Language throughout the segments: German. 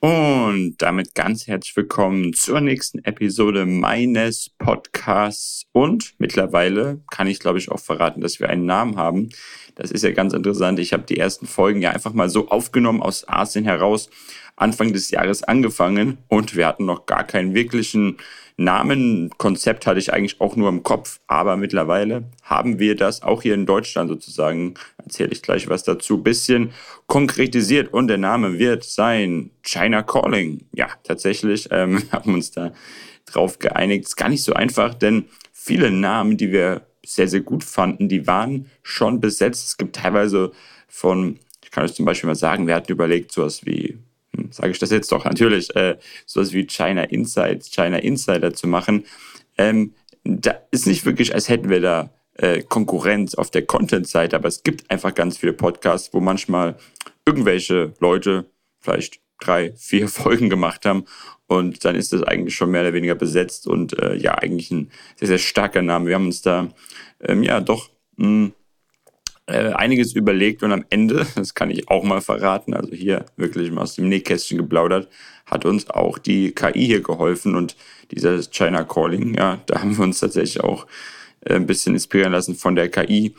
Und damit ganz herzlich willkommen zur nächsten Episode meines Podcasts. Und mittlerweile kann ich, glaube ich, auch verraten, dass wir einen Namen haben. Das ist ja ganz interessant. Ich habe die ersten Folgen ja einfach mal so aufgenommen aus Asien heraus, Anfang des Jahres angefangen und wir hatten noch gar keinen wirklichen Namen. Konzept hatte ich eigentlich auch nur im Kopf, aber mittlerweile haben wir das auch hier in Deutschland sozusagen, erzähle ich gleich was dazu, bisschen konkretisiert und der Name wird sein China Calling. Ja, tatsächlich ähm, haben uns da drauf geeinigt. Ist gar nicht so einfach, denn viele Namen, die wir sehr, sehr gut fanden, die waren schon besetzt. Es gibt teilweise von, ich kann euch zum Beispiel mal sagen, wir hatten überlegt, sowas wie hm, sage ich das jetzt doch natürlich, äh, sowas wie China Insights, China Insider zu machen. Ähm, da ist nicht wirklich, als hätten wir da äh, Konkurrenz auf der Content-Seite, aber es gibt einfach ganz viele Podcasts, wo manchmal irgendwelche Leute vielleicht drei, vier Folgen gemacht haben und dann ist das eigentlich schon mehr oder weniger besetzt und äh, ja, eigentlich ein sehr, sehr starker Name. Wir haben uns da ähm, ja doch mh, hm, äh, einiges überlegt und am Ende, das kann ich auch mal verraten, also hier wirklich mal aus dem Nähkästchen geplaudert, hat uns auch die KI hier geholfen und dieser China Calling, ja, da haben wir uns tatsächlich auch äh, ein bisschen inspirieren lassen von der KI.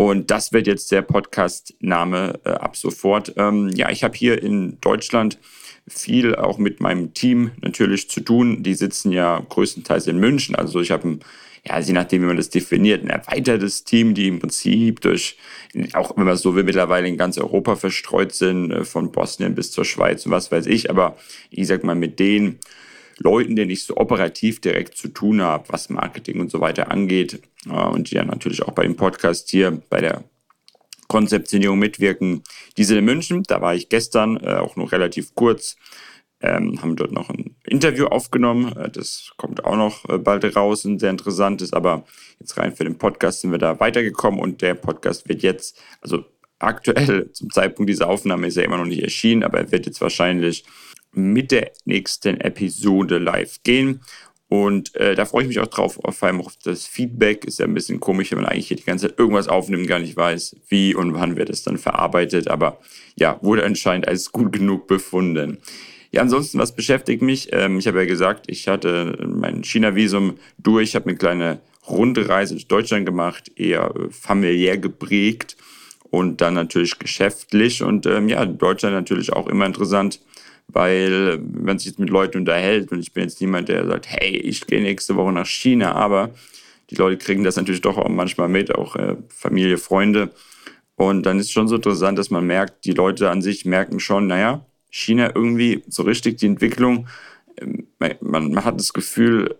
Und das wird jetzt der Podcast-Name äh, ab sofort. Ähm, ja, ich habe hier in Deutschland viel auch mit meinem Team natürlich zu tun. Die sitzen ja größtenteils in München. Also ich habe ein ja, je nachdem, wie man das definiert, ein erweitertes Team, die im Prinzip durch, auch wenn man so will, mittlerweile in ganz Europa verstreut sind, äh, von Bosnien bis zur Schweiz und was weiß ich. Aber ich sag mal, mit den Leuten, denen ich so operativ direkt zu tun habe, was Marketing und so weiter angeht, äh, und die ja natürlich auch bei dem Podcast hier, bei der Konzeptionierung mitwirken. Die sind in München, da war ich gestern, äh, auch noch relativ kurz ähm, haben dort noch ein Interview aufgenommen. Äh, das kommt auch noch bald raus, ein sehr interessantes. Aber jetzt rein für den Podcast sind wir da weitergekommen und der Podcast wird jetzt, also aktuell zum Zeitpunkt dieser Aufnahme ist er immer noch nicht erschienen, aber er wird jetzt wahrscheinlich mit der nächsten Episode live gehen. Und äh, da freue ich mich auch drauf, vor allem auf das Feedback. Ist ja ein bisschen komisch, wenn man eigentlich hier die ganze Zeit irgendwas aufnimmt, gar nicht weiß, wie und wann wird es dann verarbeitet. Aber ja, wurde anscheinend als gut genug befunden. Ja, ansonsten, was beschäftigt mich? Ähm, ich habe ja gesagt, ich hatte mein China-Visum durch, habe eine kleine Rundreise durch Deutschland gemacht, eher äh, familiär geprägt und dann natürlich geschäftlich. Und ähm, ja, Deutschland natürlich auch immer interessant, weil wenn sich jetzt mit Leuten unterhält und ich bin jetzt niemand, der sagt, hey, ich gehe nächste Woche nach China, aber die Leute kriegen das natürlich doch auch manchmal mit, auch äh, Familie, Freunde. Und dann ist schon so interessant, dass man merkt, die Leute an sich merken schon, naja, China irgendwie so richtig die Entwicklung, ähm, man, man hat das Gefühl,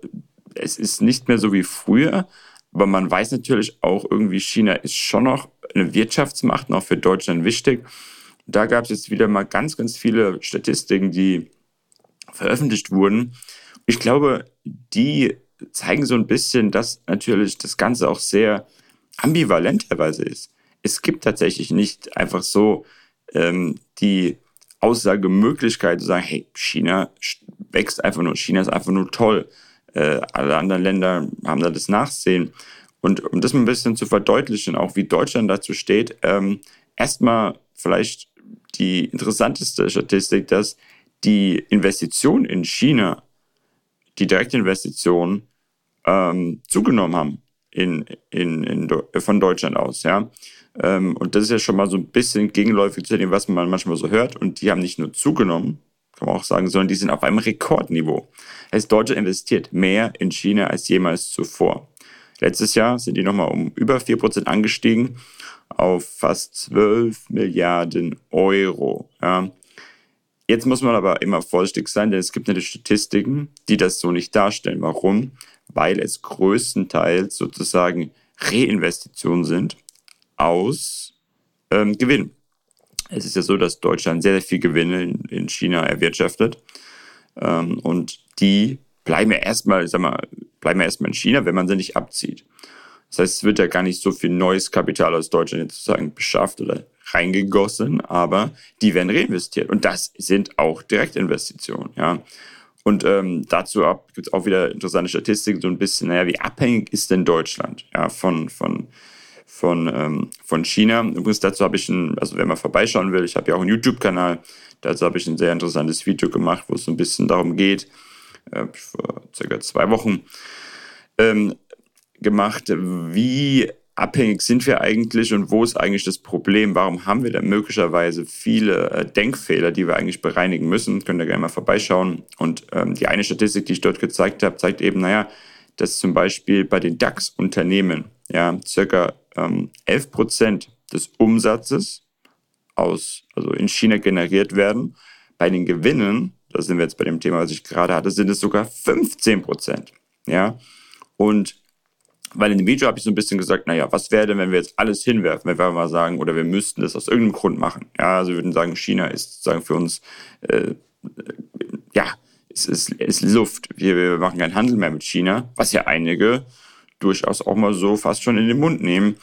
es ist nicht mehr so wie früher, aber man weiß natürlich auch irgendwie, China ist schon noch eine Wirtschaftsmacht, noch für Deutschland wichtig. Da gab es jetzt wieder mal ganz, ganz viele Statistiken, die veröffentlicht wurden. Ich glaube, die zeigen so ein bisschen, dass natürlich das Ganze auch sehr ambivalent teilweise ist. Es gibt tatsächlich nicht einfach so ähm, die Aussagemöglichkeit zu sagen, hey, China wächst einfach nur, China ist einfach nur toll. Äh, alle anderen Länder haben da das Nachsehen. Und um das mal ein bisschen zu verdeutlichen, auch wie Deutschland dazu steht, ähm, erstmal vielleicht die interessanteste Statistik, dass die Investitionen in China, die Direktinvestitionen, ähm, zugenommen haben in, in, in, von Deutschland aus. Ja? Ähm, und das ist ja schon mal so ein bisschen gegenläufig zu dem, was man manchmal so hört. Und die haben nicht nur zugenommen, kann man auch sagen, sondern die sind auf einem Rekordniveau. Das Deutschland investiert mehr in China als jemals zuvor. Letztes Jahr sind die nochmal um über 4% angestiegen auf fast 12 Milliarden Euro. Ja. Jetzt muss man aber immer vorsichtig sein, denn es gibt natürlich Statistiken, die das so nicht darstellen. Warum? Weil es größtenteils sozusagen Reinvestitionen sind aus ähm, Gewinn. Es ist ja so, dass Deutschland sehr, sehr viel Gewinne in, in China erwirtschaftet. Ähm, und die bleiben ja erstmal, sag mal, bleiben ja erstmal in China, wenn man sie nicht abzieht. Das heißt, es wird ja gar nicht so viel neues Kapital aus Deutschland jetzt sozusagen beschafft oder reingegossen, aber die werden reinvestiert. Und das sind auch Direktinvestitionen, ja. Und ähm, dazu gibt es auch wieder interessante Statistiken, so ein bisschen, naja, wie abhängig ist denn Deutschland ja, von, von von, ähm, von China. Übrigens dazu habe ich ein, also wer mal vorbeischauen will, ich habe ja auch einen YouTube-Kanal, dazu habe ich ein sehr interessantes Video gemacht, wo es so ein bisschen darum geht, äh, vor circa zwei Wochen ähm, gemacht, wie abhängig sind wir eigentlich und wo ist eigentlich das Problem? Warum haben wir da möglicherweise viele äh, Denkfehler, die wir eigentlich bereinigen müssen? Könnt ihr gerne mal vorbeischauen. Und ähm, die eine Statistik, die ich dort gezeigt habe, zeigt eben, naja, dass zum Beispiel bei den DAX-Unternehmen ja, circa ähm, 11 Prozent des Umsatzes aus, also in China generiert werden. Bei den Gewinnen, da sind wir jetzt bei dem Thema, was ich gerade hatte, sind es sogar 15 Prozent. Ja, und weil in dem Video habe ich so ein bisschen gesagt, naja, was wäre denn, wenn wir jetzt alles hinwerfen, wenn wir mal sagen, oder wir müssten das aus irgendeinem Grund machen. Ja, also wir würden sagen, China ist sozusagen für uns, äh, ja, es ist, ist Luft. Wir, wir machen keinen Handel mehr mit China, was ja einige durchaus auch mal so fast schon in den Mund nehmen.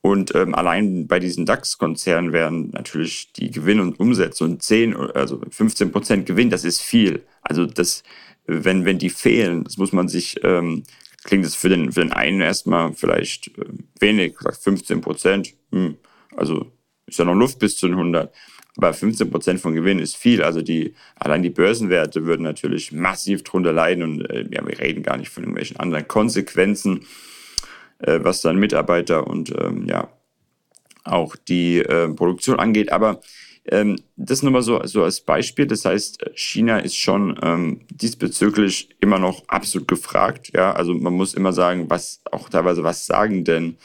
Und ähm, allein bei diesen DAX-Konzernen werden natürlich die Gewinne und Umsätze und 10, also 15 Prozent Gewinn, das ist viel. Also das, wenn, wenn die fehlen, das muss man sich ähm, klingt es für den, für den einen erstmal vielleicht äh, wenig, 15 Prozent, hm, also ist ja noch Luft bis zu den 100. Aber 15 Prozent von Gewinn ist viel. Also die, allein die Börsenwerte würden natürlich massiv drunter leiden und äh, ja, wir reden gar nicht von irgendwelchen anderen Konsequenzen, äh, was dann Mitarbeiter und ähm, ja auch die äh, Produktion angeht. Aber ähm, das nur mal so, so als Beispiel. Das heißt, China ist schon ähm, diesbezüglich immer noch absolut gefragt. Ja, also man muss immer sagen, was auch teilweise, was sagen denn,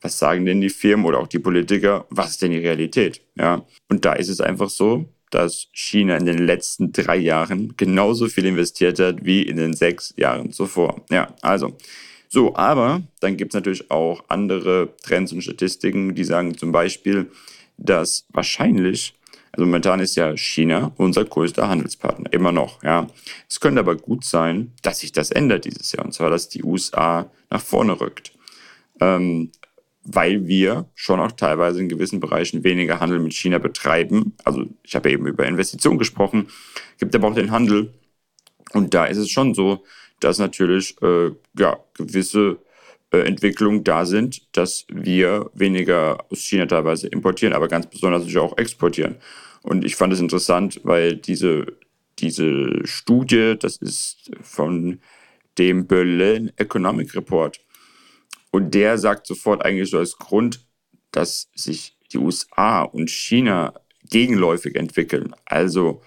was sagen denn die Firmen oder auch die Politiker, was ist denn die Realität? Ja, und da ist es einfach so, dass China in den letzten drei Jahren genauso viel investiert hat wie in den sechs Jahren zuvor. Ja, also. So, aber dann gibt es natürlich auch andere Trends und Statistiken, die sagen zum Beispiel, dass wahrscheinlich, also momentan ist ja China unser größter Handelspartner, immer noch, ja. Es könnte aber gut sein, dass sich das ändert dieses Jahr, und zwar, dass die USA nach vorne rückt. Ähm, weil wir schon auch teilweise in gewissen Bereichen weniger Handel mit China betreiben. Also ich habe eben über Investitionen gesprochen, gibt aber auch den Handel. Und da ist es schon so, dass natürlich äh, ja, gewisse Entwicklungen da sind, dass wir weniger aus China teilweise importieren, aber ganz besonders natürlich auch exportieren. Und ich fand es interessant, weil diese, diese Studie, das ist von dem Berlin Economic Report. Und der sagt sofort eigentlich so als Grund, dass sich die USA und China gegenläufig entwickeln. Also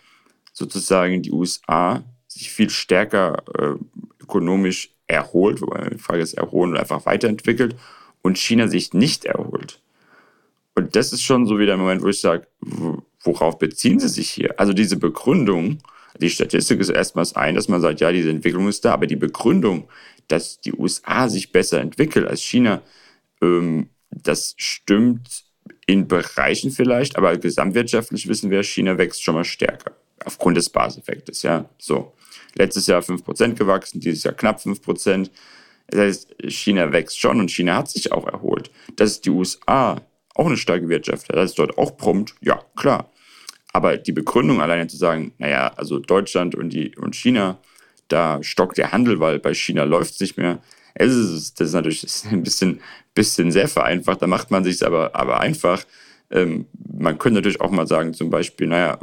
sozusagen die USA sich viel stärker äh, ökonomisch erholt, wobei die Frage ist, erholen oder einfach weiterentwickelt und China sich nicht erholt. Und das ist schon so wieder ein Moment, wo ich sage, worauf beziehen sie sich hier? Also diese Begründung, die Statistik ist erstmals ein, dass man sagt, ja, diese Entwicklung ist da, aber die Begründung, dass die USA sich besser entwickelt als China, ähm, das stimmt in Bereichen vielleicht, aber gesamtwirtschaftlich wissen wir, China wächst schon mal stärker aufgrund des Baseffektes, ja, so. Letztes Jahr 5% gewachsen, dieses Jahr knapp 5%. Das heißt, China wächst schon und China hat sich auch erholt. Dass die USA auch eine starke Wirtschaft hat, dass es dort auch prompt, ja, klar. Aber die Begründung alleine zu sagen, naja, also Deutschland und, die, und China, da stockt der Handel, weil bei China läuft es nicht mehr. Es ist, das ist natürlich ein bisschen, bisschen sehr vereinfacht, da macht man sich aber, aber einfach. Ähm, man könnte natürlich auch mal sagen, zum Beispiel, naja,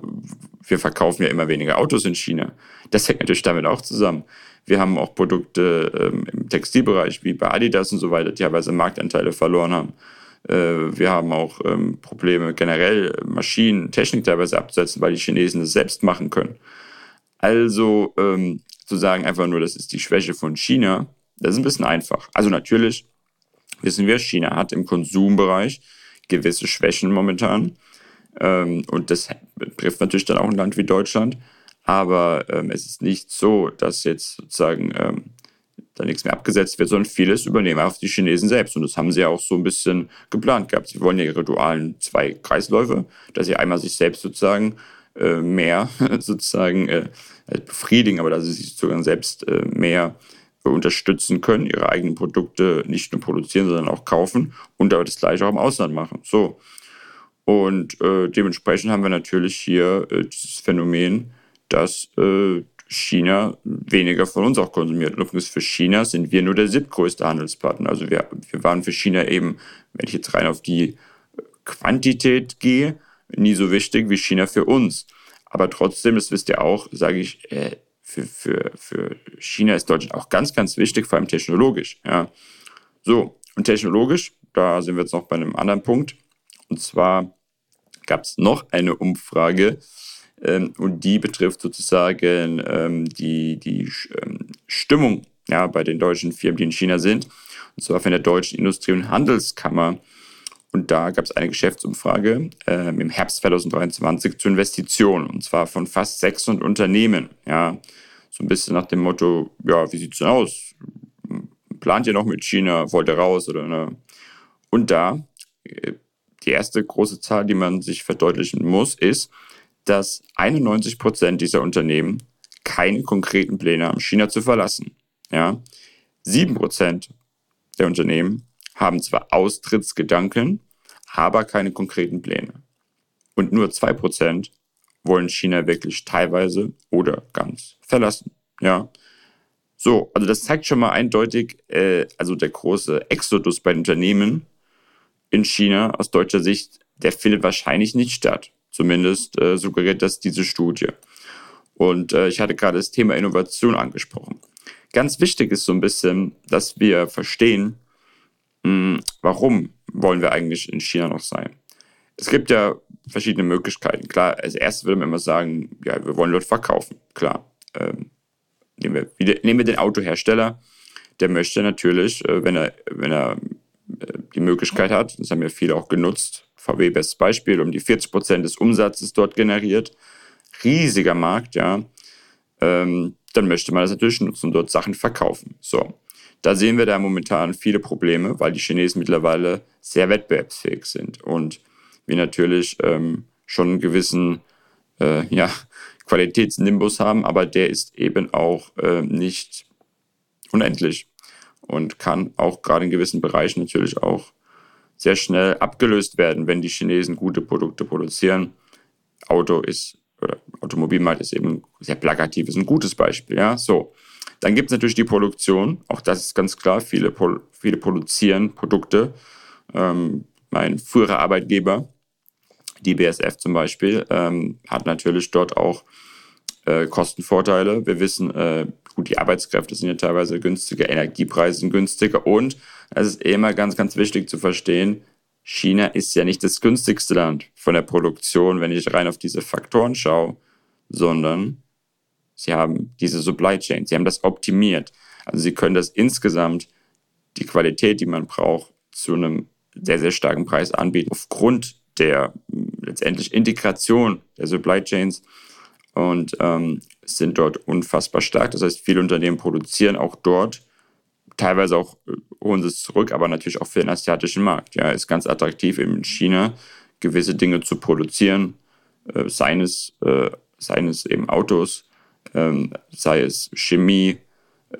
wir verkaufen ja immer weniger Autos in China. Das hängt natürlich damit auch zusammen. Wir haben auch Produkte ähm, im Textilbereich wie bei Adidas und so weiter, die teilweise Marktanteile verloren haben. Äh, wir haben auch ähm, Probleme generell, Maschinen, Technik teilweise abzusetzen, weil die Chinesen das selbst machen können. Also ähm, zu sagen einfach nur, das ist die Schwäche von China, das ist ein bisschen einfach. Also natürlich wissen wir, China hat im Konsumbereich gewisse Schwächen momentan. Ähm, und das betrifft natürlich dann auch ein Land wie Deutschland. Aber ähm, es ist nicht so, dass jetzt sozusagen ähm, da nichts mehr abgesetzt wird, sondern vieles übernehmen auch die Chinesen selbst. Und das haben sie ja auch so ein bisschen geplant gehabt. Sie wollen ja ihre dualen zwei Kreisläufe, dass sie einmal sich selbst sozusagen äh, mehr sozusagen äh, befriedigen, aber dass sie sich sozusagen selbst äh, mehr unterstützen können, ihre eigenen Produkte nicht nur produzieren, sondern auch kaufen und aber das gleiche auch im Ausland machen. So. Und äh, dementsprechend haben wir natürlich hier äh, dieses Phänomen, dass äh, China weniger von uns auch konsumiert. Und übrigens für China sind wir nur der siebtgrößte Handelspartner. Also wir, wir waren für China eben, wenn ich jetzt rein auf die Quantität gehe, nie so wichtig wie China für uns. Aber trotzdem, das wisst ihr auch, sage ich, äh, für, für, für China ist Deutschland auch ganz, ganz wichtig, vor allem technologisch. Ja. So, und technologisch, da sind wir jetzt noch bei einem anderen Punkt. Und zwar gab es noch eine Umfrage, ähm, und die betrifft sozusagen ähm, die, die ähm, Stimmung ja, bei den deutschen Firmen, die in China sind. Und zwar von der Deutschen Industrie- und Handelskammer. Und da gab es eine Geschäftsumfrage äh, im Herbst 2023 zu Investitionen. Und zwar von fast 600 Unternehmen. Ja, so ein bisschen nach dem Motto, ja, wie sieht es denn aus? Plant ihr noch mit China? Wollt ihr raus? Oder ne? Und da, äh, die erste große Zahl, die man sich verdeutlichen muss, ist, dass 91 Prozent dieser Unternehmen keine konkreten Pläne haben, China zu verlassen. Ja? 7 Prozent der Unternehmen haben zwar Austrittsgedanken, aber keine konkreten Pläne. Und nur 2 Prozent wollen China wirklich teilweise oder ganz verlassen. Ja. So, also das zeigt schon mal eindeutig, äh, also der große Exodus bei Unternehmen in China aus deutscher Sicht, der findet wahrscheinlich nicht statt. Zumindest äh, suggeriert das diese Studie. Und äh, ich hatte gerade das Thema Innovation angesprochen. Ganz wichtig ist so ein bisschen, dass wir verstehen, mh, hm, warum wollen wir eigentlich in China noch sein. Es gibt ja verschiedene Möglichkeiten. Klar, als erstes würde man immer sagen, ja, wir wollen dort verkaufen. Klar. Ähm, nehmen, wir, nehmen wir den Autohersteller, der möchte natürlich, äh, wenn er, wenn er äh, die Möglichkeit hat, das haben ja viele auch genutzt, VW bestes Beispiel, um die 40 Prozent des Umsatzes dort generiert. Riesiger Markt, ja. Ähm, dann möchte man das natürlich nutzen und dort Sachen verkaufen. So. Da sehen wir da momentan viele Probleme, weil die Chinesen mittlerweile sehr wettbewerbsfähig sind und wir natürlich ähm, schon einen gewissen äh, ja, Qualitätsnimbus haben, aber der ist eben auch äh, nicht unendlich und kann auch gerade in gewissen Bereichen natürlich auch sehr schnell abgelöst werden, wenn die Chinesen gute Produkte produzieren. Auto ist, oder Automobilmarkt ist eben sehr plakativ, ist ein gutes Beispiel, ja, so. Dann gibt es natürlich die Produktion, auch das ist ganz klar, viele, viele produzieren Produkte. Ähm, mein früherer Arbeitgeber, die BSF zum Beispiel, ähm, hat natürlich dort auch äh, Kostenvorteile. Wir wissen, äh, gut, die Arbeitskräfte sind ja teilweise günstiger, Energiepreise sind günstiger und es ist immer ganz, ganz wichtig zu verstehen, China ist ja nicht das günstigste Land von der Produktion, wenn ich rein auf diese Faktoren schaue, sondern sie haben diese Supply Chain, sie haben das optimiert. Also sie können das insgesamt, die Qualität, die man braucht, zu einem sehr, sehr starken Preis anbieten, aufgrund der letztendlich Integration der Supply Chains und ähm, sind dort unfassbar stark. Das heißt, viele Unternehmen produzieren auch dort, teilweise auch äh, holen sie es zurück, aber natürlich auch für den asiatischen Markt. Ja, ist ganz attraktiv in China gewisse Dinge zu produzieren, äh, seien, es, äh, seien es eben Autos, sei es Chemie,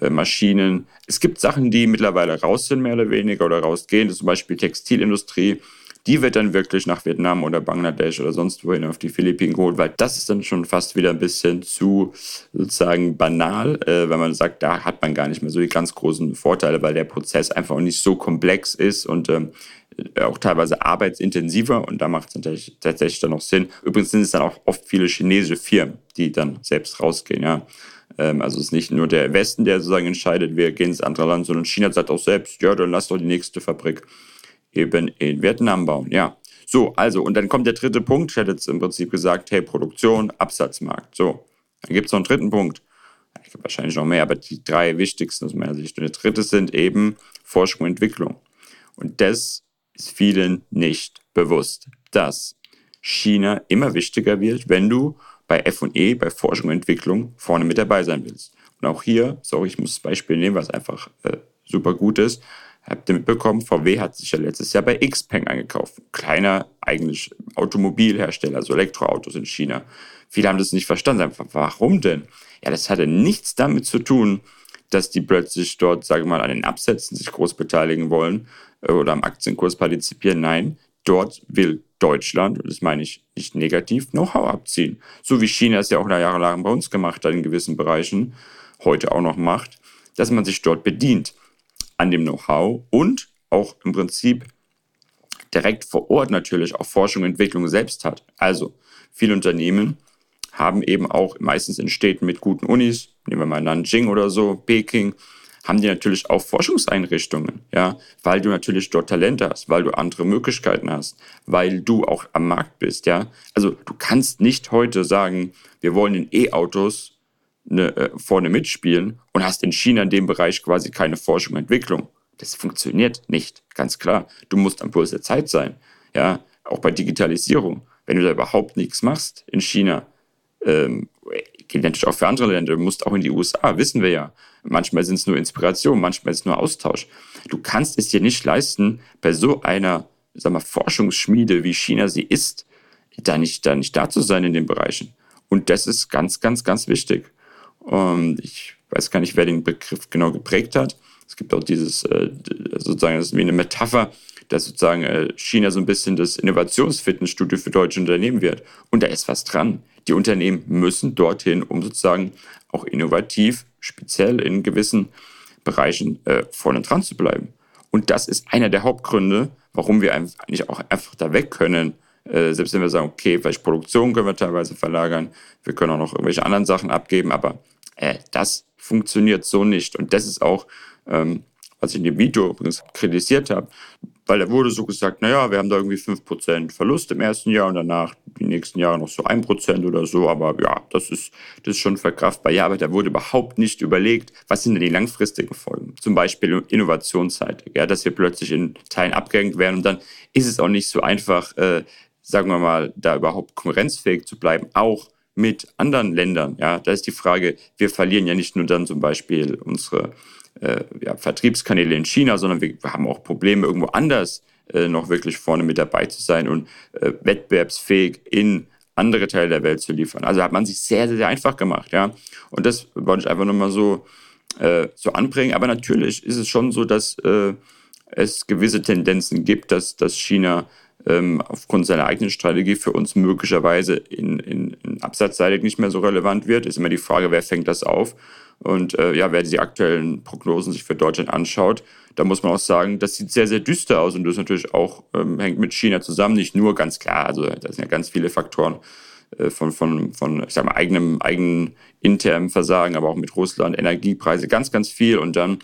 äh, Maschinen. Es gibt Sachen, die mittlerweile raus sind, mehr oder weniger, oder rausgehen. Zum Beispiel Textilindustrie die wird dann wirklich nach Vietnam oder Bangladesch oder sonst wohin auf die Philippinen geholt, weil das ist dann schon fast wieder ein bisschen zu sozusagen banal, äh, wenn man sagt, da hat man gar nicht mehr so die ganz großen Vorteile, weil der Prozess einfach auch nicht so komplex ist und ähm, auch teilweise arbeitsintensiver und da macht es tatsächlich dann auch Sinn. Übrigens sind es dann auch oft viele chinesische Firmen, die dann selbst rausgehen, ja. Ähm, also es ist nicht nur der Westen, der sozusagen entscheidet, wir gehen ins andere Land, sondern China sagt auch selbst, ja, dann lass doch die nächste Fabrik eben in Vietnam bauen. Ja. So, also, und dann kommt der dritte Punkt. Ich hätte jetzt im Prinzip gesagt, hey, Produktion, Absatzmarkt. So, dann gibt es noch einen dritten Punkt. Ich habe wahrscheinlich noch mehr, aber die drei wichtigsten aus meiner Sicht. Und der dritte sind eben Forschung und Entwicklung. Und das ist vielen nicht bewusst, dass China immer wichtiger wird, wenn du bei FE, bei Forschung und Entwicklung, vorne mit dabei sein willst. Und auch hier, sorry, ich muss das Beispiel nehmen, was einfach äh, super gut ist. Habt ihr mitbekommen, VW hat sich ja letztes Jahr bei Xpeng eingekauft. Kleiner, eigentlich Automobilhersteller, also Elektroautos in China. Viele haben das nicht verstanden. Warum denn? Ja, das hatte nichts damit zu tun, dass die plötzlich dort, sage ich mal, an den Absätzen sich groß beteiligen wollen äh, oder am Aktienkurs partizipieren. Nein, dort will Deutschland, und das meine ich nicht negativ, Know-how abziehen. So wie China es ja auch jahrelang bei uns gemacht hat in gewissen Bereichen, heute auch noch macht, dass man sich dort bedient an dem Know-how und auch im Prinzip direkt vor Ort natürlich auch Forschung und Entwicklung selbst hat. Also viele Unternehmen haben eben auch meistens in Städten mit guten Unis, nehmen wir mal Nanjing oder so, Peking, haben die natürlich auch Forschungseinrichtungen, ja, weil du natürlich dort Talente hast, weil du andere Möglichkeiten hast, weil du auch am Markt bist, ja. Also du kannst nicht heute sagen, wir wollen in E-Autos ne, äh, vorne mitspielen und hast in China in dem Bereich quasi keine Forschung und Entwicklung. Das funktioniert nicht, ganz klar. Du musst am Puls der Zeit sein, ja, auch bei Digitalisierung. Wenn du da überhaupt nichts machst in China, ähm, natürlich auch für andere Länder. Du musst auch in die USA, wissen wir ja. Manchmal sind es nur Inspiration, manchmal ist es nur Austausch. Du kannst es dir nicht leisten, bei so einer sag mal, Forschungsschmiede, wie China sie ist, da nicht, da nicht da zu sein in den Bereichen. Und das ist ganz, ganz, ganz wichtig. Und ich weiß gar nicht, wer den Begriff genau geprägt hat. Es gibt auch dieses, äh, sozusagen, das ist wie eine Metapher, dass sozusagen äh, China so ein bisschen das Innovationsfitnessstudio für deutsche Unternehmen wird. Und da ist was dran. Die Unternehmen müssen dorthin, um sozusagen auch innovativ, speziell in gewissen Bereichen äh, vorne dran zu bleiben. Und das ist einer der Hauptgründe, warum wir eigentlich auch einfach da weg können. Äh, selbst wenn wir sagen, okay, vielleicht Produktion können wir teilweise verlagern, wir können auch noch irgendwelche anderen Sachen abgeben, aber äh, das funktioniert so nicht. Und das ist auch, ähm, was ich in dem Video übrigens kritisiert habe, weil da wurde so gesagt, naja, wir haben da irgendwie 5% Verlust im ersten Jahr und danach die nächsten Jahre noch so 1% oder so, aber ja, das ist, das ist schon verkraftbar. Ja, aber da wurde überhaupt nicht überlegt, was sind denn die langfristigen Folgen? Zum Beispiel innovationsseitig, ja, dass wir plötzlich in Teilen abgehängt werden und dann ist es auch nicht so einfach, äh, sagen wir mal, da überhaupt konkurrenzfähig zu bleiben, auch mit anderen Ländern. Ja, da ist die Frage, wir verlieren ja nicht nur dann zum Beispiel unsere äh, ja, Vertriebskanäle in China, sondern wir, haben auch Probleme irgendwo anders äh, noch wirklich vorne mit dabei zu sein und äh, wettbewerbsfähig in andere Teile der Welt zu liefern. Also hat man sich sehr, sehr, sehr einfach gemacht, ja. Und das wollte ich einfach nochmal so, äh, so anbringen. Aber natürlich ist es schon so, dass äh, es gewisse Tendenzen gibt, dass, dass China ähm, aufgrund seiner eigenen Strategie für uns möglicherweise in, in, in absatzseitig nicht mehr so relevant wird. Ist immer die Frage, wer fängt das auf? Und äh, ja, wer die aktuellen Prognosen sich für Deutschland anschaut, da muss man auch sagen, das sieht sehr, sehr düster aus und das natürlich auch ähm, hängt mit China zusammen. Nicht nur ganz klar, also da sind ja ganz viele Faktoren äh, von, von, von, ich sag mal, eigenem, eigenen internen Versagen, aber auch mit Russland, Energiepreise, ganz, ganz viel. Und dann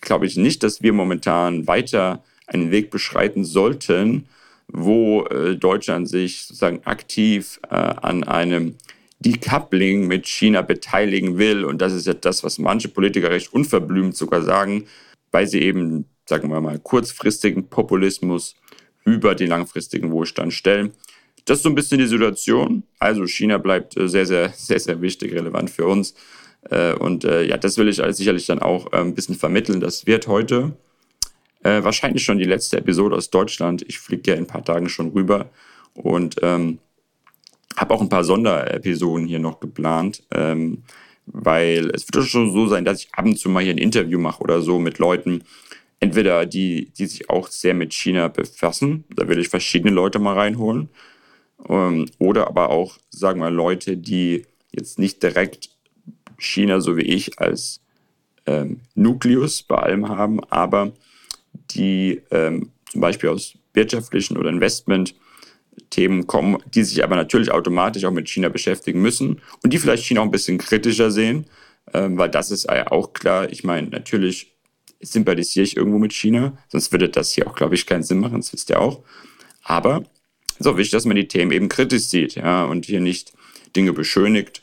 glaube ich nicht, dass wir momentan weiter einen Weg beschreiten sollten, wo äh, Deutschland sich sozusagen aktiv äh, an einem Decoupling mit China beteiligen will. Und das ist ja das, was manche Politiker recht unverblümt sogar sagen, weil sie eben, sagen wir mal, kurzfristigen Populismus über den langfristigen Wohlstand stellen. Das ist so ein bisschen die Situation. Also China bleibt äh, sehr, sehr, sehr, sehr wichtig, relevant für uns. Äh, und äh, ja, das will ich sicherlich dann auch ein bisschen vermitteln. Das wird heute wahrscheinlich schon die letzte Episode aus Deutschland. Ich fliege ja in ein paar Tagen schon rüber und ähm, habe auch ein paar Sonderepisoden hier noch geplant, ähm, weil es wird schon so sein, dass ich ab und zu mal hier ein Interview mache oder so mit Leuten, entweder die, die sich auch sehr mit China befassen, da will ich verschiedene Leute mal reinholen, ähm, oder aber auch, sagen wir, Leute, die jetzt nicht direkt China so wie ich als ähm, Nukleus bei allem haben, aber die ähm, zum Beispiel aus wirtschaftlichen oder Investment Themen kommen, die sich aber natürlich automatisch auch mit China beschäftigen müssen und die vielleicht China auch ein bisschen kritischer sehen, ähm, weil das ist ja auch klar. Ich meine, natürlich sympathisiere ich irgendwo mit China, sonst würde das hier auch, glaube ich, keinen Sinn machen, das wisst ihr auch. Aber es ist auch wichtig, dass man die Themen eben kritisch sieht ja, und hier nicht Dinge beschönigt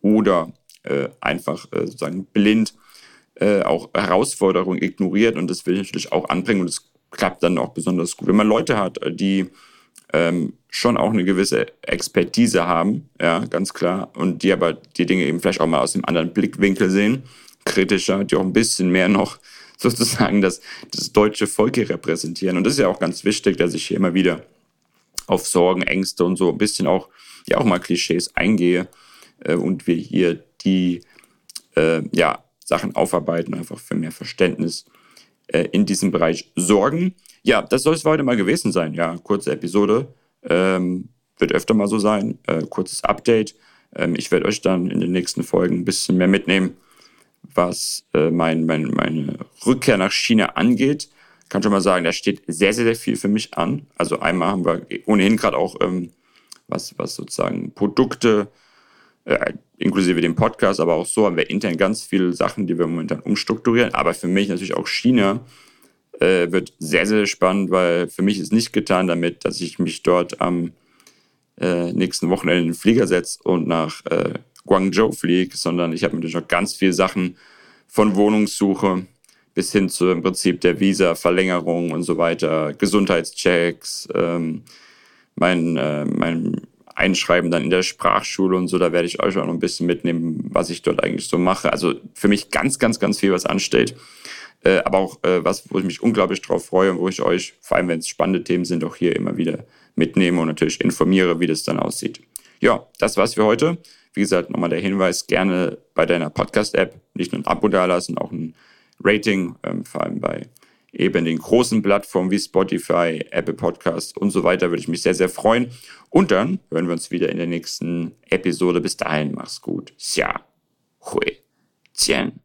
oder äh, einfach äh, sozusagen blind äh, auch Herausforderungen ignoriert. Und das will ich natürlich auch anbringen und es klappt dann auch besonders gut. Wenn man Leute hat, die ähm, schon auch eine gewisse Expertise haben, ja, ganz klar, und die aber die Dinge eben vielleicht auch mal aus einem anderen Blickwinkel sehen, kritischer, die auch ein bisschen mehr noch sozusagen das, das deutsche Volk hier repräsentieren. Und das ist ja auch ganz wichtig, dass ich hier immer wieder auf Sorgen, Ängste und so ein bisschen auch, ja, auch mal Klischees eingehe äh, und wir hier die, äh, ja, Sachen aufarbeiten, einfach für mehr Verständnis äh, in diesem Bereich sorgen. Ja, das soll es heute mal gewesen sein. Ja, kurze Episode. Ähm, wird öfter mal so sein. Äh, kurzes Update. Ähm, ich werde euch dann in den nächsten Folgen ein bisschen mehr mitnehmen, was äh, mein, mein, meine Rückkehr nach China angeht. Kann schon mal sagen, da steht sehr, sehr, sehr viel für mich an. Also einmal haben wir ohnehin gerade auch ähm, was, was sozusagen Produkte, äh, inklusive dem Podcast, aber auch so haben wir intern ganz viele Sachen, die wir momentan umstrukturieren. Aber für mich natürlich auch China äh, wird sehr, sehr spannend, weil für mich ist nicht getan damit, dass ich mich dort am äh, nächsten Wochenende in den Flieger setze und nach äh, Guangzhou fliege, sondern ich habe natürlich noch ganz viele Sachen von Wohnungssuche bis hin zu im Prinzip der Visa-Verlängerung und so weiter, Gesundheitschecks, ähm, mein, äh, mein Einschreiben dann in der Sprachschule und so, da werde ich euch auch noch ein bisschen mitnehmen, was ich dort eigentlich so mache. Also für mich ganz, ganz, ganz viel, was ansteht. Äh, aber auch äh, was, wo ich mich unglaublich drauf freue und wo ich euch, vor allem wenn es spannende Themen sind, auch hier immer wieder mitnehme und natürlich informiere, wie das dann aussieht. Ja, das war's für heute. Wie gesagt, nochmal der Hinweis, gerne bei deiner Podcast-App nicht nur ein Abo dalassen, auch ein Rating, ähm, vor allem bei eben den großen Plattformen wie Spotify, Apple Podcasts und so weiter, würde ich mich sehr, sehr freuen. Und dann hören wir uns wieder in der nächsten Episode. Bis dahin, mach's gut. Xia, Hui, Tian.